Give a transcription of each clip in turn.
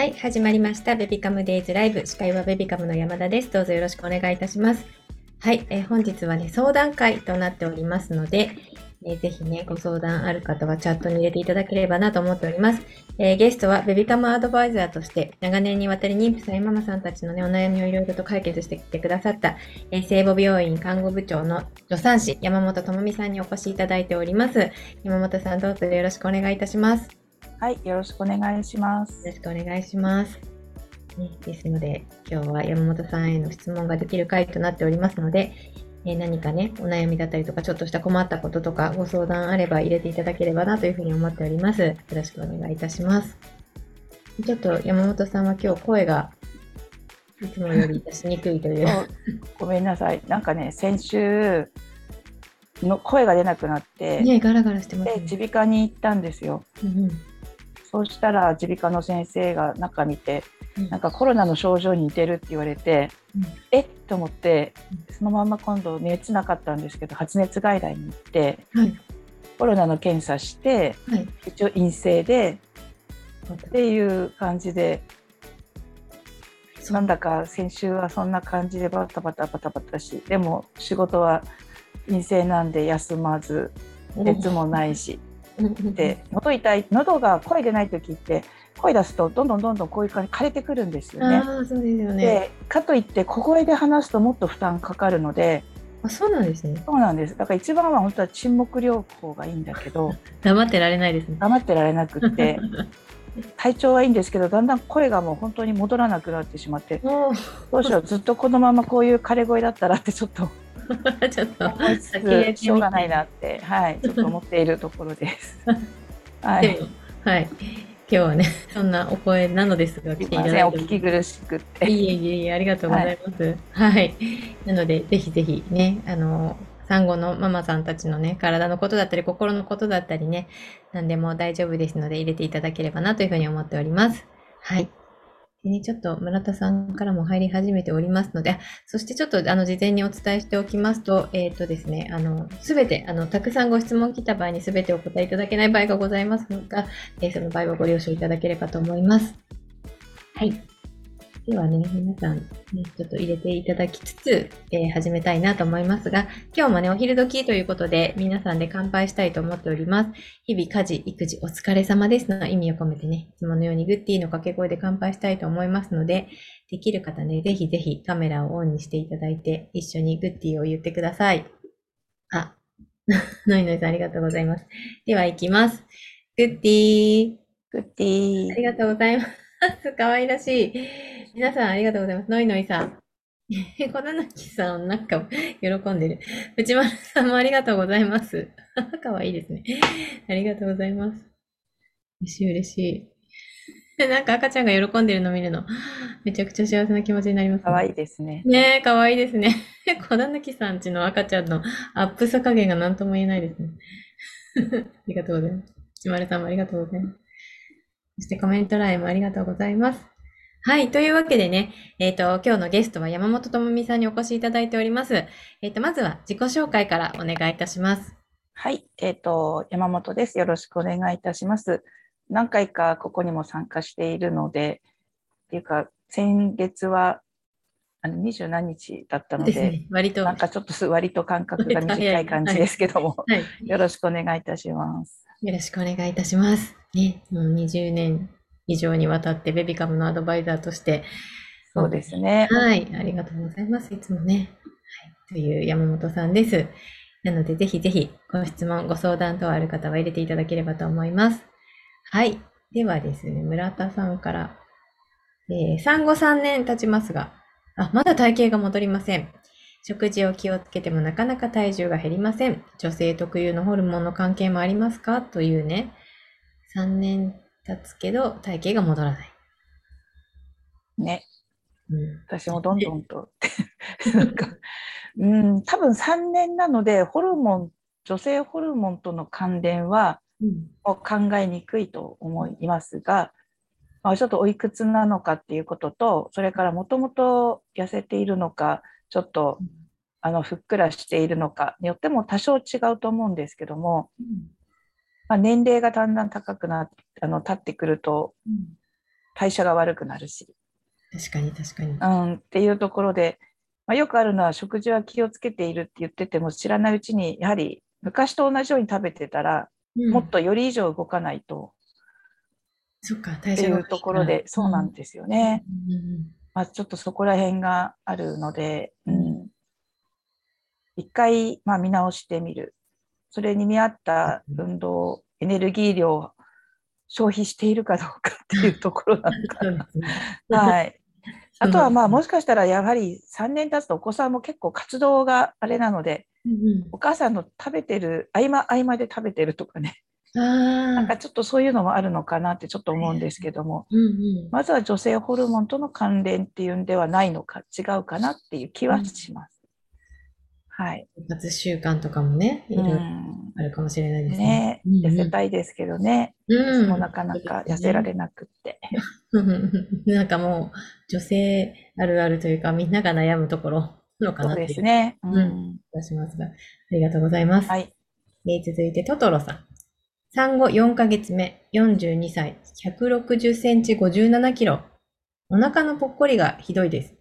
はい、始まりました。ベビカムデイズライブ。司会はベビカムの山田です。どうぞよろしくお願いいたします。はい、え本日はね、相談会となっておりますので、えーぜひね、ご相談ある方はチャットに入れていただければなと思っております。えーゲストはベビカムアドバイザーとして、長年にわたり妊婦さんやママさんたちのね、お悩みをいろいろと解決してきてくださった、えー聖母病院看護部長の助産師、山本智美さんにお越しいただいております。山本さん、どうぞよろしくお願いいたします。はい、よろしくお願いしますよ。ろしくお願いします。ね、ですので、今日は山本さんへの質問ができる回となっておりますので、えー何かね、お悩みだったりとか、ちょっとした困ったこととか、ご相談あれば入れていただければなというふうに思っております。よろしくお願いいたします。ちょっと山本さんは今日声がいつもより出しにくいという。ごめんなさい。なんかね、先週の声が出なくなって、ね、ガラガラしてますで、ね。耳鼻科に行ったんですよ。うんうんそうしたら耳鼻科の先生が中見て、うん。なんかコロナの症状に似てるって言われて、うん。え？っと思って、そのまま今度熱なかったんですけど、発熱外来に行って、はい。コロナの検査して、はい。一応陰性で、っていう感じで、なんだか先週はそんな感じでバタバタバタバタし、でも仕事は陰性なんで休まず、熱もないし、で、喉痛い、喉が声出ない時って、声出すとどんどんどんどんこういう感じ枯れてくるんですよね。ああ、そうですよね。で、かといって小声で話すともっと負担かかるので、あ、そうなんですね。そうなんです。だから一番は本当は沈黙療法がいいんだけど、黙ってられないですね。黙ってられなくって、体調はいいんですけど、だんだん声がもう本当に戻らなくなってしまって、どうしよう、ずっとこのままこういう枯れ声だったらってちょっと ちょっと、先やってみてつ、しょうがないなって、はい、ちょっと思っているところです。はい。はい。今日はね、そんなお声なのですが、来ていただいて。聞き苦しくって。いえいえいえ、ありがとうございます。はい。なので、ぜひぜひね、あの、産後のママさんたちのね、体のことだったり、心のことだったりね、何でも大丈夫ですので、入れていただければなというふうに思っております。はい。ちょっと村田さんからも入り始めておりますので、そしてちょっとあの事前にお伝えしておきますと、えっ、とですね、あの、すべて、あの、たくさんご質問来た場合にすべてお答えいただけない場合がございますが、えーその場合はご了承いただければと思います。はい。ではね、皆さん、ね、ちょっと入れていただきつつ、えー始めたいなと思いますが、今日もね、お昼時ということで、皆さんで乾杯したいと思っております。日々家事、育児お疲れ様ですの意味を込めてね、いつものようにグッディの掛け声で乾杯したいと思いますので、できる方ね、ぜひぜひカメラをオンにしていただいて、一緒にグッディを言ってください。あ、ノイノイさんありがとうございます。では行きます。グッディグッディありがとうございます。かわいらしい。皆さんありがとうございます。ノイノイさん。え、小田きさん、なんか喜んでる。内丸さんもありがとうございます。かわいいですね。ありがとうございます。嬉しい嬉しい。なんか赤ちゃんが喜んでるの見るの、めちゃくちゃ幸せな気持ちになります、かわいいですね。ねえ、かわいいですね。小田きさんちの赤ちゃんのアップさ加減が何とも言えないですね。ありがとうございます。ちまるさんもありがとうございます。そしてコメント欄へもありがとうございます。はい。というわけでね、えっ、と、今日のゲストは山本智美さんにお越しいただいております。えっ、と、まずは自己紹介からお願いいたします。はい、えっ、と、山本です。よろしくお願いいたします。何回かここにも参加しているので、っていうか、先月は、あの、二十何日だったので、ですね。割と。なんかちょっとす割と間隔が短い感じですけども、はい。よろしくお願いいたします。よろしくお願いいたします。ね、もう20年以上にわたってベビカムのアドバイザーとして、そうですね。はい、ありがとうございます。いつもね。はい、という山本さんです。なので、ぜひぜひご質問、ご相談等ある方は入れていただければと思います。はい。ではですね、村田さんから、えー産後3年経ちますが、あ、まだ体型が戻りません。食事を気をつけてもなかなか体重が減りません。女性特有のホルモンの関係もありますか？というね、3年経つけど体型が戻らない。ね。うん、私もどんどんと。なんか、うん、多分3年なので、ホルモン、女性ホルモンとの関連は、うんを考えにくいと思いますが、まあ、ちょっとおいくつなのかっていうことと、それからもともと痩せているのか、ちょっとあのふっくらしているのかによっても多少違うと思うんですけども、まあ、年齢がだんだん高くなってあの経ってくると、代謝が悪くなるし、確かに確かに。うん、っていうところで、まあ、よくあるのは食事は気をつけているって言ってても知らないうちにやはり昔と同じように食べてたら、うん。もっとより以上動かないと。そっか、って代謝がいうところで、そうなんですよね。うんうん。まあ、ちょっとそこら辺があるので、うん、一回、まあ、見直してみる。それに見合った運動、エネルギー量を消費しているかどうかっていうところなのかな。はい。あとはまあもし、しかしたらやはり3年経つとお子さんも結構活動があれなので、うんお母さんの食べてる、合間合間で食べてるとかね、なんかちょっとそういうのもあるのかなってちょっと思うんですけども、うんうん、まずは女性ホルモンとの関連っていうんではないのか、違うかなっていう気はします。はい。生活習慣とかもね、いろいろうんあるかもしれないですねね。、痩せたいですけどね、うん、私もなかなか痩せられなくって。なんかもう、女性あるあるというか、みんなが悩むところなのかそうでなっていうすね。ううんん。気がしますが、ありがとうございます。はい。えー続いて、トトロさん。産後4ヶ月目、42歳、160センチ、57キロ。お腹のぽっこりがひどいです。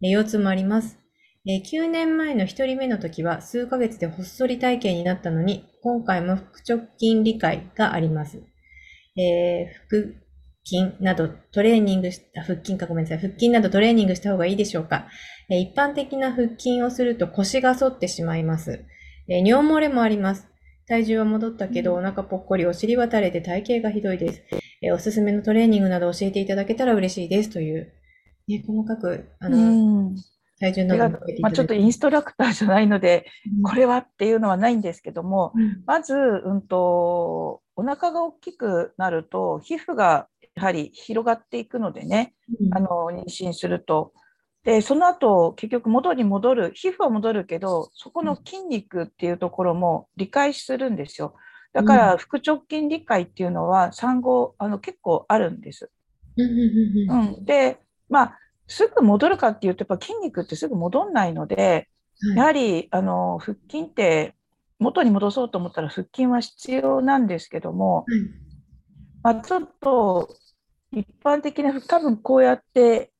えー腰痛もあります。えー9年前の1人目の時は数ヶ月でほっそり体型になったのに、今回も腹直筋理解があります。えー腹筋などトレーニングし、あ腹筋かごめんなさい。腹筋などトレーニングした方がいいでしょうか。えー一般的な腹筋をすると腰が反ってしまいます。えー尿漏れもあります。体重は戻ったけど、お腹ぽっこり、お尻は垂れて体型がひどいです。えーおすすめのトレーニングなど教えていただけたら嬉しいです。という、ね、細かく、あうの、ん。体重なまあ、だちょっとインストラクターじゃないので、これ、れはっていうのはないんですけども、うん。まず、うんと、お腹が大きくなると、皮膚がやはり広がっていくのでね、あの妊娠すると。で、その後、結局元に戻る、皮膚は戻るけど、そこの筋肉っていうところも理解するんですよ。だから、腹直筋理解っていうのは産後、あの結構あるんです。うんうんうんうん。うん、で、まあ、すぐ戻るかっていうと、やっぱ筋肉ってすぐ戻んないので、はいやはりあの腹筋って元に戻そうと思ったら腹筋は必要なんですけども、まあ、ちょっと一般的な多分こうやって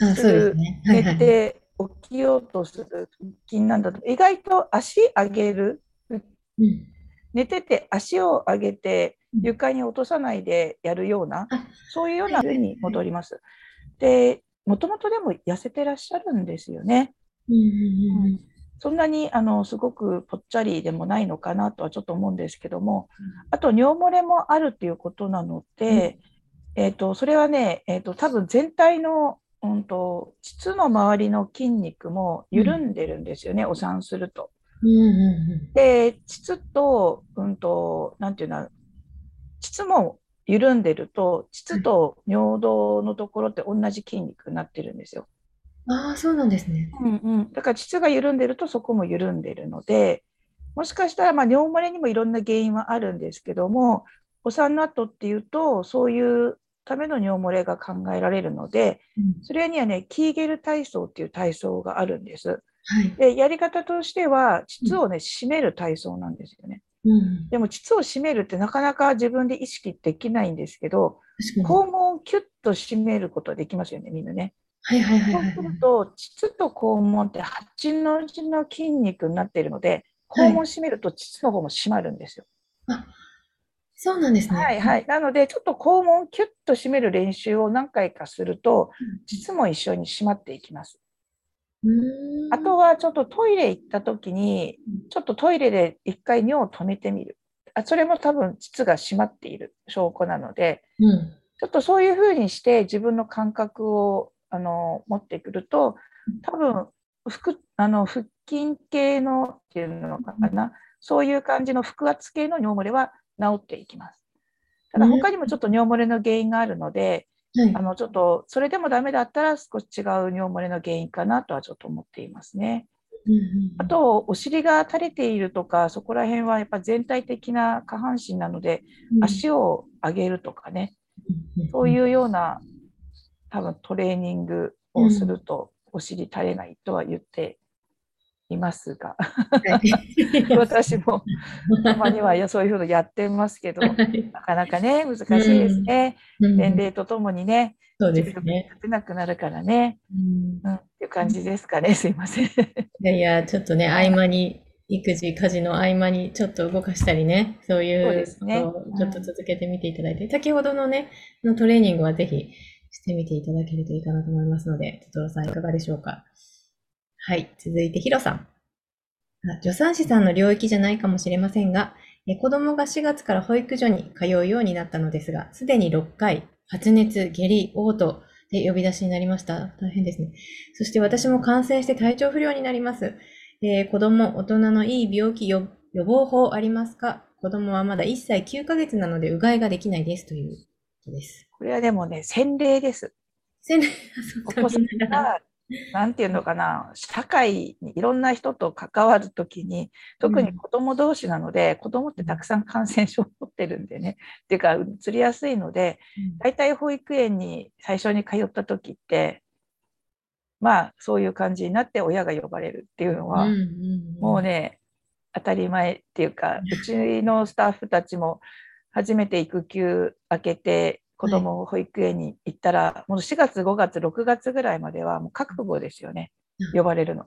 あ、そうですね。はいはい。寝て起きようとする腹筋なんだと意外と足上げるうん寝てて足を上げてうん床に落とさないでやるようなあそういうような風に戻ります。でもともとでも痩せてらっしゃるんですよね。うんうんうんうん。そんなにあのすごくぽっちゃりでもないのかなとはちょっと思うんですけども、あと尿漏れもあるっていうことなので、えー、とそれはね、えー、と多分全体の、うん、と膣の周りの筋肉も緩んでるんですよね、お産すると。うんうん。で、膣と、うんと、なんていうの、膣も緩んでると、膣と尿道のところって同じ筋肉になってるんですよ。うん。ああ、そうなんですね。うんうん、だから膣が緩んでるとそこも緩んでるので、もしかしたらまあ尿漏れにもいろんな原因はあるんですけども、お産の後っていうと、そういうための尿漏れが考えられるので、うんそれにはね、キーゲル体操っていう体操があるんです。はい。で、やり方としては、膣をね、締める体操なんですよね。うん。でも、膣を締めるってなかなか自分で意識できないんですけど。肛門をキュッと締めることはできますよね、みんなね。はいはいはいそうはいすると、膣と肛門って八の字の筋肉になっているので、はい肛門を締めると膣の方も締まるんですよ。そうなんですね。はいはい。なので、ちょっと肛門をキュッと締める練習を何回かすると、膣も一緒に締まっていきます。あとは、ちょっとトイレ行った時に、ちょっとトイレで一回尿を止めてみる。あそれも多分膣が締まっている証拠なので、うん。ちょっとそういうふうにして自分の感覚をあの持ってくると、多分腹あの腹筋系のっていうのかな、そういう感じの腹圧系の尿漏れは治っていきます。ただうん他にもちょっと尿漏れの原因があるので、はいあ。のちょっとそれでもダメだったら少し違う尿漏れの原因かなとはちょっと思っていますね。うんうんあと、お尻が垂れているとか、そこら辺はやっぱ全体的な下半身なので、うん足を上げるとかね、うんそういうような多分トレーニングをするとお尻垂れないとは言っていますが、はい 私もたまにはやそういうふうのやってますけど、なかなかね、難しいですね。うん年齢とともにね、そうですね。立てなくなるからね、うんうん、っていう感じですかね。すいません。いやいや、ちょっとね、合間に、育児、家事の合間にちょっと動かしたりね、そういそうことをちょっと続けてみていただいて、先ほどのね、のトレーニングはぜひしてみていただけるといいかなと思いますので、トトロさんいかがでしょうか？はい、続いてヒロさん。あ助産師さんの領域じゃないかもしれませんが、え子供が4月から保育所に通うようになったのですが、すでに6回、発熱、下痢、嘔吐で呼び出しになりました。大変ですね。そして私も感染して体調不良になります。えー子供、大人のいい病気予予防法ありますか？子供はまだ1歳9ヶ月なので、うがいができないですということです。これはでもね、洗礼です。先生、お子さんが、なんていうのかな、社会にいろんな人と関わるときに、特に子供同士なので、子供ってたくさん感染症を持ってるんでね、っていうか、うつりやすいので、大体保育園に最初に通ったときって、まあ、そういう感じになって親が呼ばれるっていうのは、うんうんうん。もうね、当たり前っていうか、うちのスタッフたちも初めて育休明けて子供を保育園に行ったら、もう4月、5月、6月ぐらいまではもう覚悟ですよね、うん。呼ばれるの。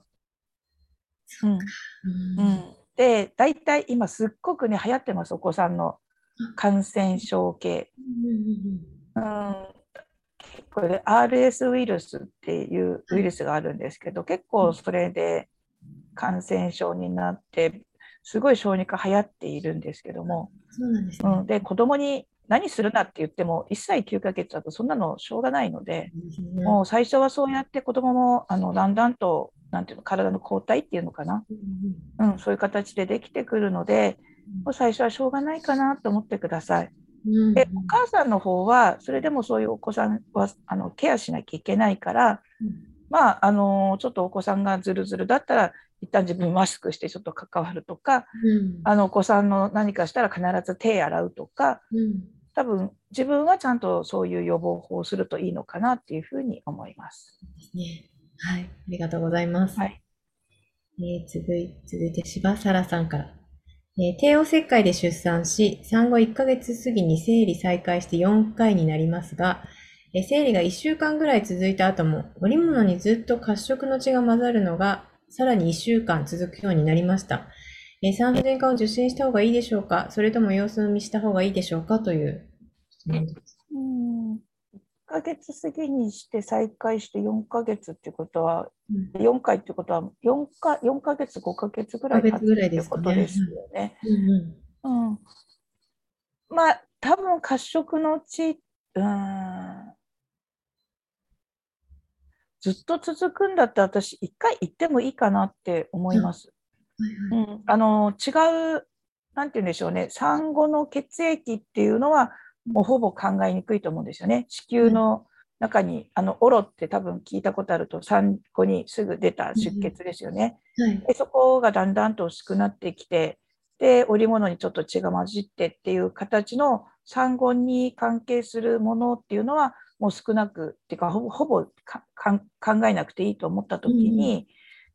うん。うん。うん、で、大体今すっごくね、流行ってます、お子さんの感染症系。うん、これ RS ウイルスっていうウイルスがあるんですけど、結構それで感染症になって、すごい小児科流行っているんですけども、そうなんですね。うん、で子供に何するなって言っても1歳9ヶ月だとそんなのしょうがないので、もう最初はそうやって子供もあのだんだんとなんていうの体の抗体っていうのかな、うんうん、そういう形でできてくるので、もう最初はしょうがないかなと思ってください。うんで、お母さんの方は、それでもそういうお子さんはあのケアしなきゃいけないから、まあ、あのちょっとお子さんがずるずるだったら、一旦自分マスクしてちょっと関わるとか、うんあのお子さんの何かしたら必ず手洗うとか、うん多分自分はちゃんとそういう予防法をするといいのかなっていうふうに思います。ね。はい、ありがとうございます。はいえー続い続いて、柴原さんから。えー帝王切開で出産し、産後1ヶ月過ぎに生理再開して4回になりますが、えー生理が1週間ぐらい続いた後も、織物にずっと褐色の血が混ざるのが、さらに1週間続くようになりました。えー産婦人科を受診した方がいいでしょうか？それとも様子見した方がいいでしょうか？という質問です。うん1ヶ月過ぎにして再開して4ヶ月ってことは、うん4回ってことは4か ,4 ヶ月、5ヶ月ぐらい経つ5ヶ月ぐらいってことですよね。うんうんうん。まあ、多分褐色の血、うん。ずっと続くんだったら私、一回行ってもいいかなって思います。はいはいうん。あの、違う、なんて言うんでしょうね。産後の血液っていうのは、もうほぼ考えにくいと思うんですよね。子宮の中に、あの、オロって多分聞いたことあると、産後にすぐ出た出血ですよね。はいでそこがだんだんと薄くなってきて、で、織物にちょっと血が混じってっていう形の産後に関係するものっていうのは、もう少なく、っていうか、ほぼほぼかかん考えなくていいと思ったときに、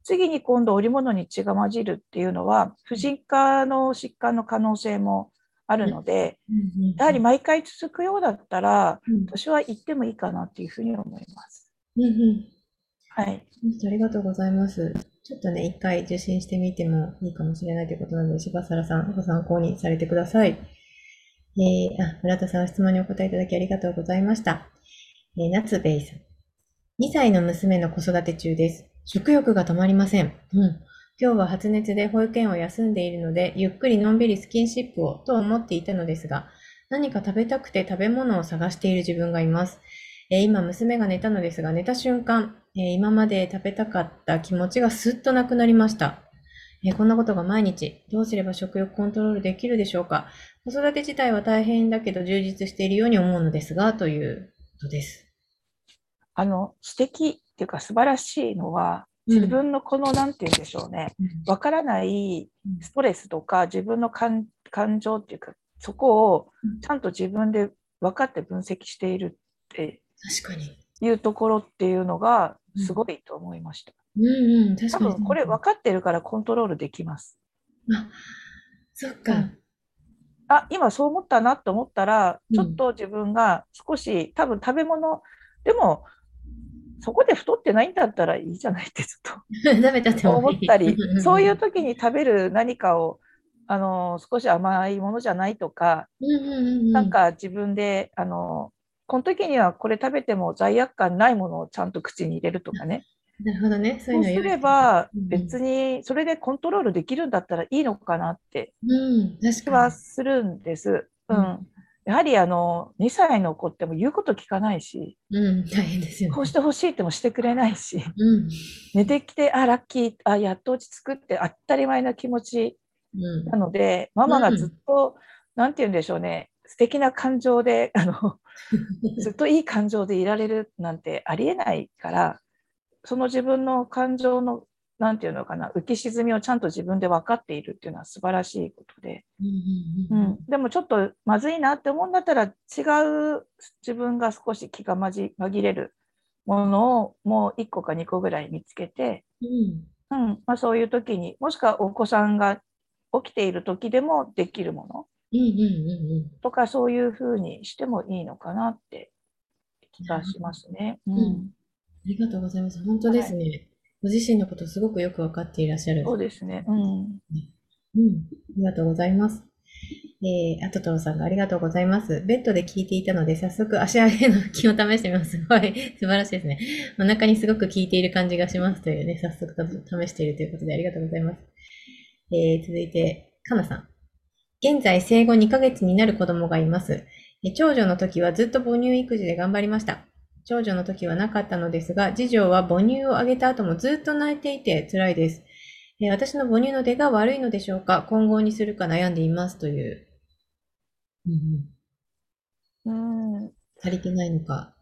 次に今度織物に血が混じるっていうのは、婦人科の疾患の可能性もあるので、やはり毎回続くようだったら、うん私は行ってもいいかなっていうふうに思います。うんうんはい。ありがとうございます。ちょっとね、一回受診してみてもいいかもしれないということなので、柴原さん、ご参考にされてください。えー、あ、村田さん、質問にお答えいただきありがとうございました。え、夏ベイさん。2歳の娘の子育て中です。食欲が止まりません。うん。今日は発熱で保育園を休んでいるので、ゆっくりのんびりスキンシップをと思っていたのですが、何か食べたくて食べ物を探している自分がいます。えー今、娘が寝たのですが、寝た瞬間、えー今まで食べたかった気持ちがすっとなくなりました。えーこんなことが毎日、どうすれば食欲コントロールできるでしょうか子育て自体は大変だけど充実しているように思うのですが、ということです。あの、素敵っていうか素晴らしいのは、うん自分のこの、なんて言うんでしょうね、わからないストレスとか自分の感感情っていうか、そこをうんちゃんと自分で分かって分析しているって、確かに。いうところっていうのがすごいと思いました。うんうん、確多。分これ分かってるからコントロールできます。あ、そっか。うんあ、今そう思ったなと思ったら、うんちょっと自分が少し、多分食べ物、でも、そこで太ってないんだったらいいじゃないってちょっ 食べたってともいい思ったり、そういうと。時に食べる何かを、あの、少し甘いものじゃないとか。なんか自分で、あの、この時にはこれ食べても罪悪感ないものをちゃんと口に入れるとかね。なるほどね。そういうのそうすれば、別にそれでコントロールできるんだったらいいのかなってうん、確気かはするんです。ううんん。やはりあの、2歳の子っても言うこと聞かないし、に。うん、大変ですよね。こうしてほしいってもしてくれないし、うん。寝てきて、あ、ラッキー、あ、やっと落ち着くって当たり前な気持ちうんなので、ママがずっと、なんて言うんでしょうね、素敵な感情で、あの、ずっといい感情でいられるなんてありえないから、その自分の感情の、なんていうのかな、浮き沈みをちゃんと自分で分かっているっていうのは素晴らしいことで、うんでもちょっとまずいなって思うんだったら、違う自分が少し気がまじ紛れるものをもう1個か2個ぐらい見つけて、うん。うん。まあ、そういう時に、もしくはお子さんが起きている時でもできるもの、うんうんうんとかそういうふうにしてもいいのかなって気がしますね。うん。うん。ありがとうございます。本当ですね。ご自身のことすごくよくわかっていらっしゃる。そうですね。うん。うん、ありがとうございます。えー、あととろさんがありがとうございます。ベッドで聞いていたので、早速足上げの気を試してみます。すごい、素晴らしいですね。お腹にすごく効いている感じがしますというね、早速試しているということでありがとうございます。えー、続いて、かなさん。現在生後2ヶ月になる子供がいます。え長女の時はずっと母乳育児で頑張りました。長女の時はなかったのですが、次女は母乳をあげた後もずっと泣いていて辛いです。えー私の母乳の出が悪いのでしょうか？混合にするか悩んでいますという。うんうん、うん、足りてないのか？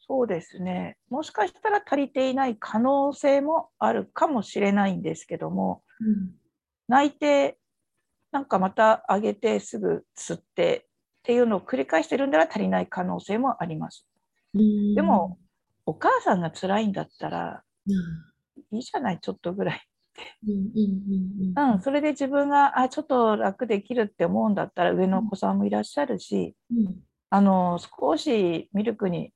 そうですね。もしかしたら足りていない可能性もあるかもしれないんですけども、泣いて、なんかまたあげてすぐ吸ってっていうのを繰り返してるんなら足りない可能性もあります。うんでも、お母さんが辛いんだったらうん、いいじゃない、ちょっとぐらい。うんうんうんうん、それで自分が、あ、ちょっと楽できるって思うんだったら、上のお子さんもいらっしゃるし、うんあの、少しミルクに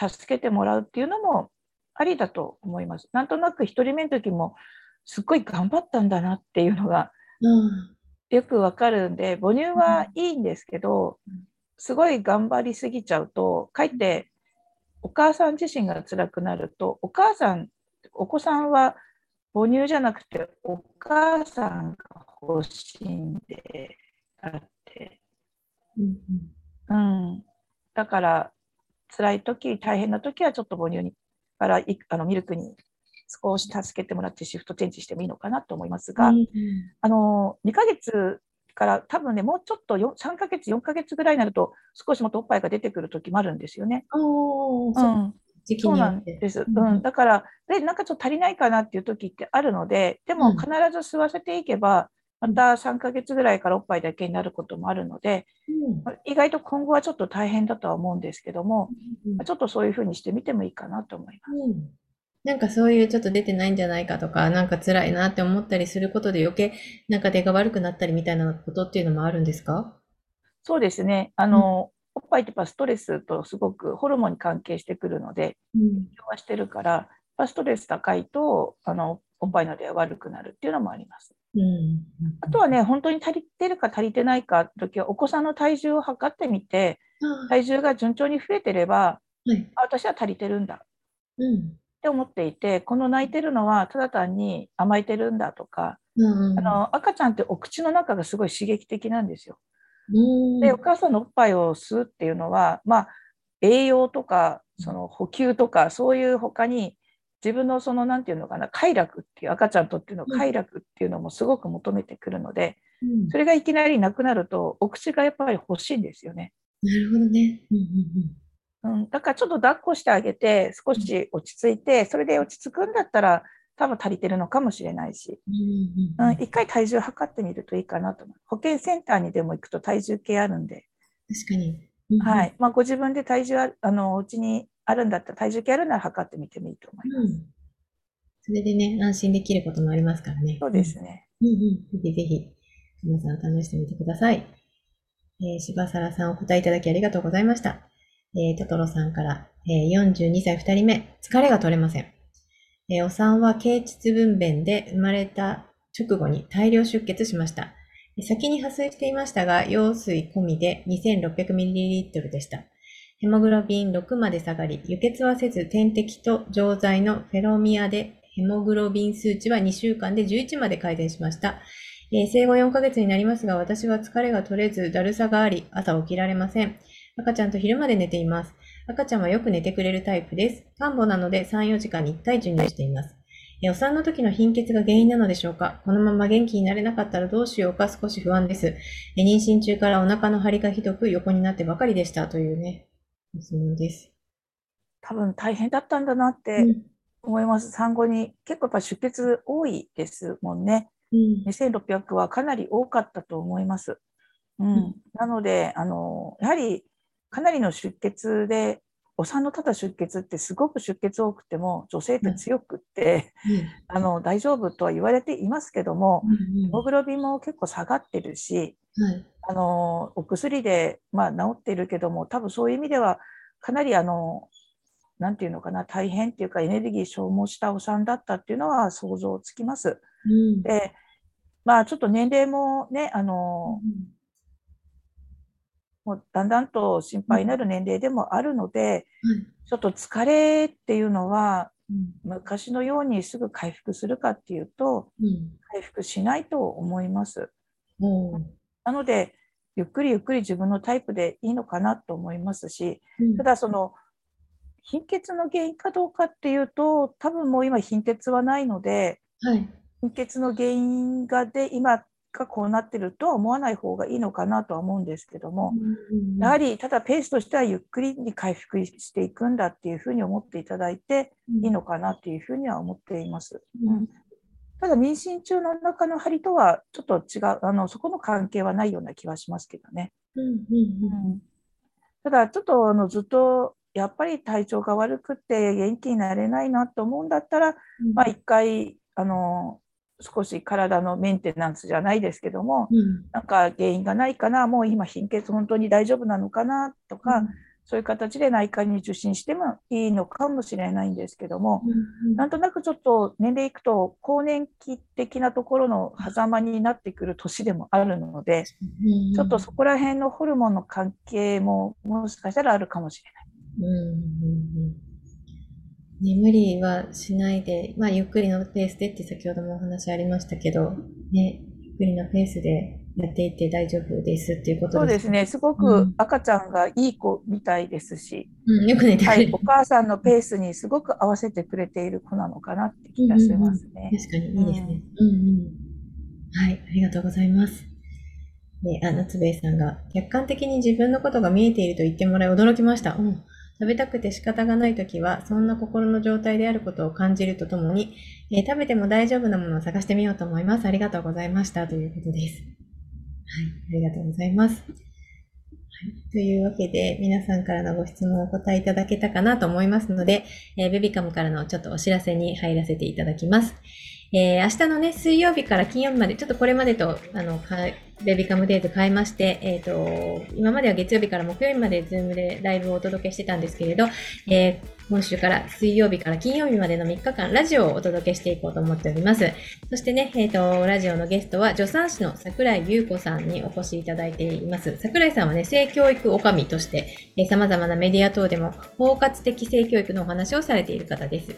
助けてもらうっていうのもありだと思います。なんとなく一人目の時も、すっごい頑張ったんだなっていうのがうんよくわかるんで、母乳はいいんですけどうん、すごい頑張りすぎちゃうと、かえってお母さん自身が辛くなると、お母さん、お子さんは母乳じゃなくて、お母さんが欲しいんであって、うん。うん、だから辛い時大変な時はちょっと母乳にからいあのミルクに少し助けてもらってシフトチェンジしてもいいのかなと思いますが、うんあの2ヶ月から多分ねもうちょっとよ3ヶ月4ヶ月ぐらいになると少しもっとおっぱいが出てくる時もあるんですよね。そう。な。んです、うん。うん、だからでなんかちょっと足りないかなっていう時ってあるのででうん。も必ず吸わせていけばまた3ヶ月ぐらいからおっぱいだけになることもあるので、うん。意外と今後はちょっと大変だとは思うんですけども、うんちょっとそういうふうにしてみてもいいかなと思います。うんなんかそういうちょっと出てないんじゃないかとか、なんか辛いなって思ったりすることで余計なんか出が悪くなったりみたいなことっていうのもあるんですか？そうですね。あの、おっぱいってやっぱストレスとすごくホルモンに関係してくるので、うん。影響はしてるから、やっぱストレス高いと、あの、おっぱいの出が悪くなるっていうのもあります。うん。あとはね、本当に足りてるか足りてないかの時は、お子さんの体重を測ってみて、あ体重が順調に増えてれば、はい。あ私は足りてるんだっうん。て思っていて、この泣いてるのはただ単に甘えてるんだとか、うん。あの赤ちゃんってお口の中がすごい刺激的なんですよ。うん、で、お母さんのおっぱいを吸うっていうのは、まあ、栄養とか、その補給とか、そういう他に、自分のその、なんていうのかな、快楽っていう、赤ちゃんにとっての快楽っていうのもすごく求めてくるので、うんそれがいきなりなくなると、お口がやっぱり欲しいんですよね。なるほどね。うんうんうん、だからちょっと抱っこしてあげて、少し落ち着いて、それで落ち着くんだったら、多分足りてるのかもしれないし、うん。うんうんうん、一回体重測ってみるといいかなと思う。保健センターにでも行くと体重計あるんで、確かに。はい。まあ、ご自分で体重ああの、お家にあるんだったら、体重計あるなら測ってみてもいいと思います。うん。それでね、安心できることもありますからね。そうですね。うんうん。ぜひぜひ、皆さん試してみてください。えー、柴原さんお答えいただきありがとうございました。えー、トトロさんから、えー、42歳2人目、疲れが取れません。えー、お産は経腟分娩で生まれた直後に大量出血しました。先に破水していましたが、羊水込みで 2600ml でした。ヘモグロビン6まで下がり、輸血はせず点滴と錠剤のフェロミアでヘモグロビン数値は2週間で11まで改善しました。えー生後4ヶ月になりますが、私は疲れが取れず、だるさがあり、朝起きられません。赤ちゃんと昼まで寝ています。赤ちゃんはよく寝てくれるタイプです。看護なので3、4時間に1回授乳しています。えーお産の時の貧血が原因なのでしょうか？このまま元気になれなかったらどうしようか？少し不安です。えー妊娠中からお腹の張りがひどく横になってばかりでしたというね、質問です。多分大変だったんだなっうてん。思います。産後に結構やっぱ出血多いですもんね。うん。2600はかなり多かったと思います。うんんなのであの、やはりかなりの出血で、お産のただ出血ってすごく出血多くても女性って強くって、あの大丈夫とは言われていますけども、うんヘモグロビンも結構下がってるし、はい。あのお薬で、まあ、治ってるけども多分そういう意味ではかなりあのなんていうのかな大変っていうかエネルギー消耗したお産だったっていうのは想像つきます。うん。でまあちょっと年齢もねあのもうだんだんと心配になる年齢でもあるので、ちょっと疲れっていうのはうん。昔のようにすぐ回復するかっていうとうん。回復しないと思います。なのでゆっくりゆっくり自分のタイプでいいのかなと思いますしうんただその貧血の原因かどうかっていうと多分もう今貧血はないのではい。貧血の原因がで今がこうなってるとは思わない方がいいのかなとは思うんですけどもやはりただペースとしてはゆっくりに回復していくんだっていうふうに思っていただいていいのかなっていうふうには思っています。うん。ただ妊娠中の中の張りとはちょっと違うあのそこの関係はないような気はしますけどね。うんうん。うん。ただちょっとあのずっとやっぱり体調が悪くて元気になれないなと思うんだったら、うん。まあ、一回あの少し体のメンテナンスじゃないですけどもうん。なんか原因がないかなもう今貧血本当に大丈夫なのかなとか、そういう形で内科に受診してもいいのかもしれないんですけども、うんなんとなくちょっと年齢いくと更年期的なところの狭間になってくる年でもあるので、うん。ちょっとそこら辺のホルモンの関係ももしかしたらあるかもしれない。うんうんうんね、無理はしないで、まあ、ゆっくりのペースでって先ほどもお話ありましたけど、ね、ゆっくりのペースでやっていって大丈夫ですっていうことそうですね、すごうくん赤ちゃんがいい子みたいですし、うん、よく寝てくれる。はい、お母さんのペースにすごく合わせてくれている子なのかなって気がしますね。確かにいいですね。うんうん。はい、ありがとうございます。で、あ、夏兵衛さんが、客観的に自分のことが見えていると言ってもらい驚きました。うん。食べたくて仕方がないときは、そんな心の状態であることを感じるとともに、えー食べても大丈夫なものを探してみようと思います。ありがとうございました。ということです。はい、ありがとうございます。はい、というわけで、皆さんからのご質問をお答えいただけたかなと思いますので、えーベビカムからのちょっとお知らせに入らせていただきます。えー明日のね、水曜日から金曜日まで、ちょっとこれまでと、あの、ベビカムデイズ変えまして、えっ、と、今までは月曜日から木曜日までズームでライブをお届けしてたんですけれど、えー今週から水曜日から金曜日までの3日間、ラジオをお届けしていこうと思っております。そしてね、えっ、と、ラジオのゲストは、助産師の桜井優子さんにお越しいただいています。桜井さんはね、性教育女将として、えー様々なメディア等でも包括的性教育のお話をされている方です。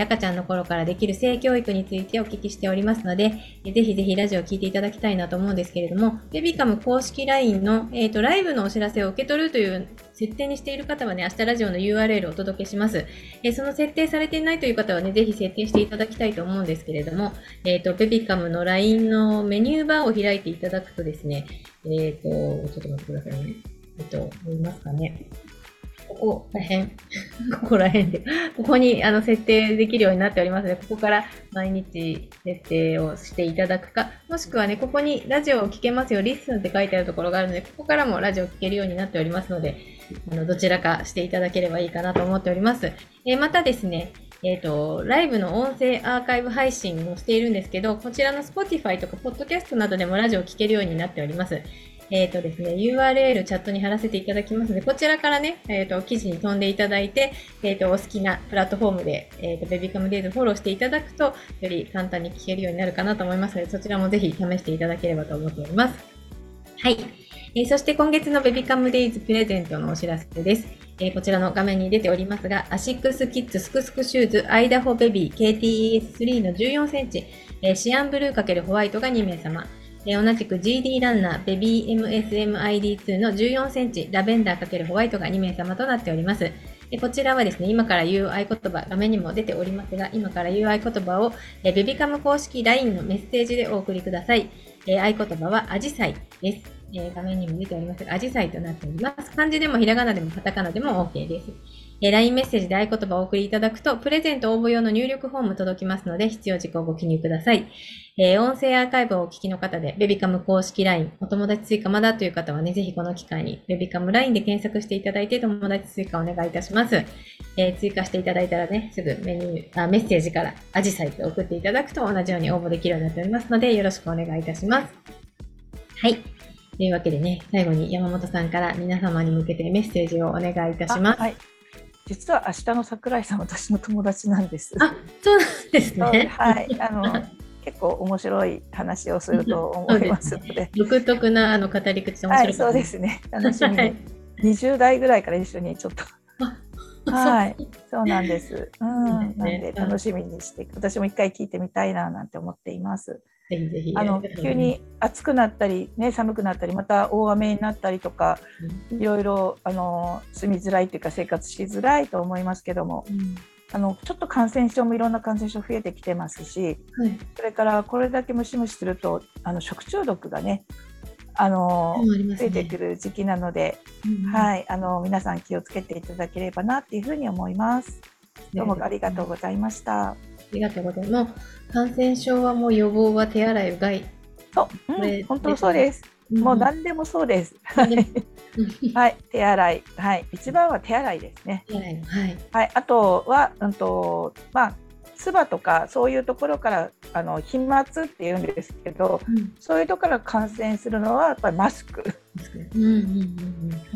赤ちゃんの頃からできる性教育についてお聞きしておりますので、ぜひぜひラジオを聞いていただきたいなと思うんですけれども、ベビカム公式 LINE の、えーとライブのお知らせを受け取るという設定にしている方はね、明日ラジオの URL をお届けします。えーその設定されていないという方はね、ぜひ設定していただきたいと思うんですけれども、えっ、と、ベビカムの LINE のメニューバーを開いていただくとですね、えっ、と、ちょっと待ってくださいね。えっ、と、見えますかね。ここら辺、ここら辺で、ここにあの設定できるようになっておりますので、ここから毎日設定をしていただくか、もしくはね、ここにラジオを聞けますよ、 Listen って書いてあるところがあるので、ここからもラジオを聞けるようになっておりますので、あのどちらかしていただければいいかなと思っております。えー、またですね、えっ、ー、と、ライブの音声アーカイブ配信をしているんですけど、こちらの Spotify とか Podcast などでもラジオを聴けるようになっております。えっ、ー、とですね、URL チャットに貼らせていただきますので、こちらからね、えっ、ー、と、記事に飛んでいただいて、えっ、ー、と、お好きなプラットフォームで、えっ、と、ベビカムデイズフォローしていただくと、より簡単に聞けるようになるかなと思いますので、そちらもぜひ試していただければと思っております。はい。えー、そして今月のベビカムデイズプレゼントのお知らせです。えー、こちらの画面に出ておりますが、アシックスキッズスクスクシューズアイダホベビー KTES3 の14センチ、えー、シアンブルー×ホワイトが2名様、え同じく GD ランナーベビー MSMID2 の14センチラベンダー×ホワイトが2名様となっております。こちらはですね、今から言う合言葉、画面にも出ておりますが、今から言う合言葉をえ、ベビカム公式 LINE のメッセージでお送りください。え合言葉はアジサイです。え画面にも出ておりますが、アジサイとなっております。漢字でもひらがなでもカタカナでも OK です。え、LINE メッセージで合言葉をお送りいただくと、プレゼント応募用の入力フォーム届きますので、必要事項をご記入ください。えー、音声アーカイブをお聞きの方で、ベビカム公式 LINE、お友達追加まだという方はね、ぜひこの機会に、ベビカム LINE で検索していただいて、友達追加お願いいたします。えー、追加していただいたらね、すぐメニュー、あメッセージからアジサイト送っていただくと同じように応募できるようになっておりますので、よろしくお願いいたします。はい。というわけでね、最後に山本さんから皆様に向けてメッセージをお願いいたします。はい。実は明日の桜井さん私の友達なんです。あ、そうなんですね。はい、あの 結構面白い話をすると思いますので。でね、独特なあの語り口面白い、はい、そうですね。楽しみに。二十代ぐらいから一緒にちょっと。はい、そうなんです。うん、なんで楽しみにして、私も一回聞いてみたいななんて思っています。ぜひぜひ。あの急に暑くなったり、ね、寒くなったり、また大雨になったりとか、うん、いろいろあの住みづらいというか生活しづらいと思いますけども、うん、あのちょっと感染症もいろんな感染症増えてきてますし、はい、それからこれだけムシムシするとあの食中毒がねあの、ね、増えてくる時期なので、うん、はいあの皆さん気をつけていただければなっていうふうに思います。どうもありがとうございました。ありがとうございます。感染症はもう予防は手洗いうがい。そう、うん、本当そうです。うん、もう何でもそうです。はい、手洗い、はい、一番は手洗いですね。はい、はい、あとは、うんと、まあ、唾とかそういうところからあの飛沫っていうんですけど、うん、そういうところから感染するのはやっぱりマスク。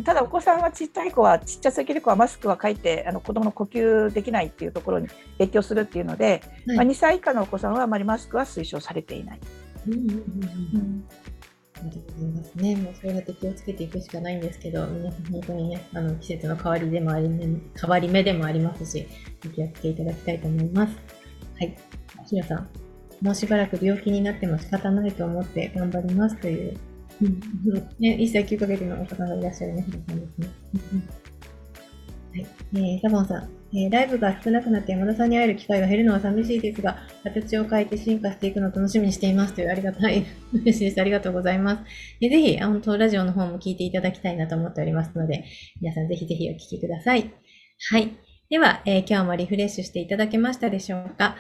ただお子さんはちっちゃい子はちっちゃすぎる子はマスクは書いてあの子供の呼吸できないっていうところに影響するっていうので、はい、まあ、2歳以下のお子さんはあまりマスクは推奨されていない。うんうんうんうんありがとうございますね。もうそれだけ気をつけていくしかないんですけど、皆さん本当にね、あの季節の変わりでもあり、変わり目でもありますし、お気をつけいただきたいと思います。はい。ひなさん、もうしばらく病気になっても仕方ないと思って頑張りますという、ね、1歳9ヶ月のお方がいらっしゃるね、ひなさんですね。えー、サボンさん、えー、ライブが少なくなって山田さんに会える機会が減るのは寂しいですが、形を変えて進化していくのを楽しみにしていますというありがたい、嬉しいです。ありがとうございます。えー、ぜひ、本当、ラジオの方も聞いていただきたいなと思っておりますので、皆さんぜひぜひお聞きください。はい。では、えー、今日もリフレッシュしていただけましたでしょうか？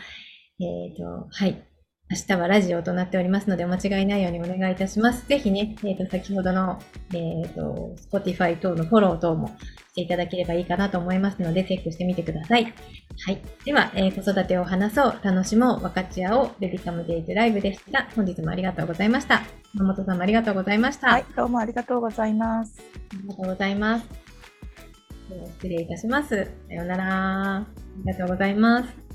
えっ、ー、と、はい。明日はラジオとなっておりますので、お間違いないようにお願いいたします。ぜひね、えっ、ー、と、先ほどの、えっ、ー、と、Spotify 等のフォロー等もしていただければいいかなと思いますので、チェックしてみてください。はい。では、えー、子育てを話そう、楽しもう、分かち合おう、ベビカムデイズライブでした。本日もありがとうございました。山本さんもありがとうございました。はい、どうもありがとうございます。ありがとうございます。失礼いたします。さようなら。ありがとうございます。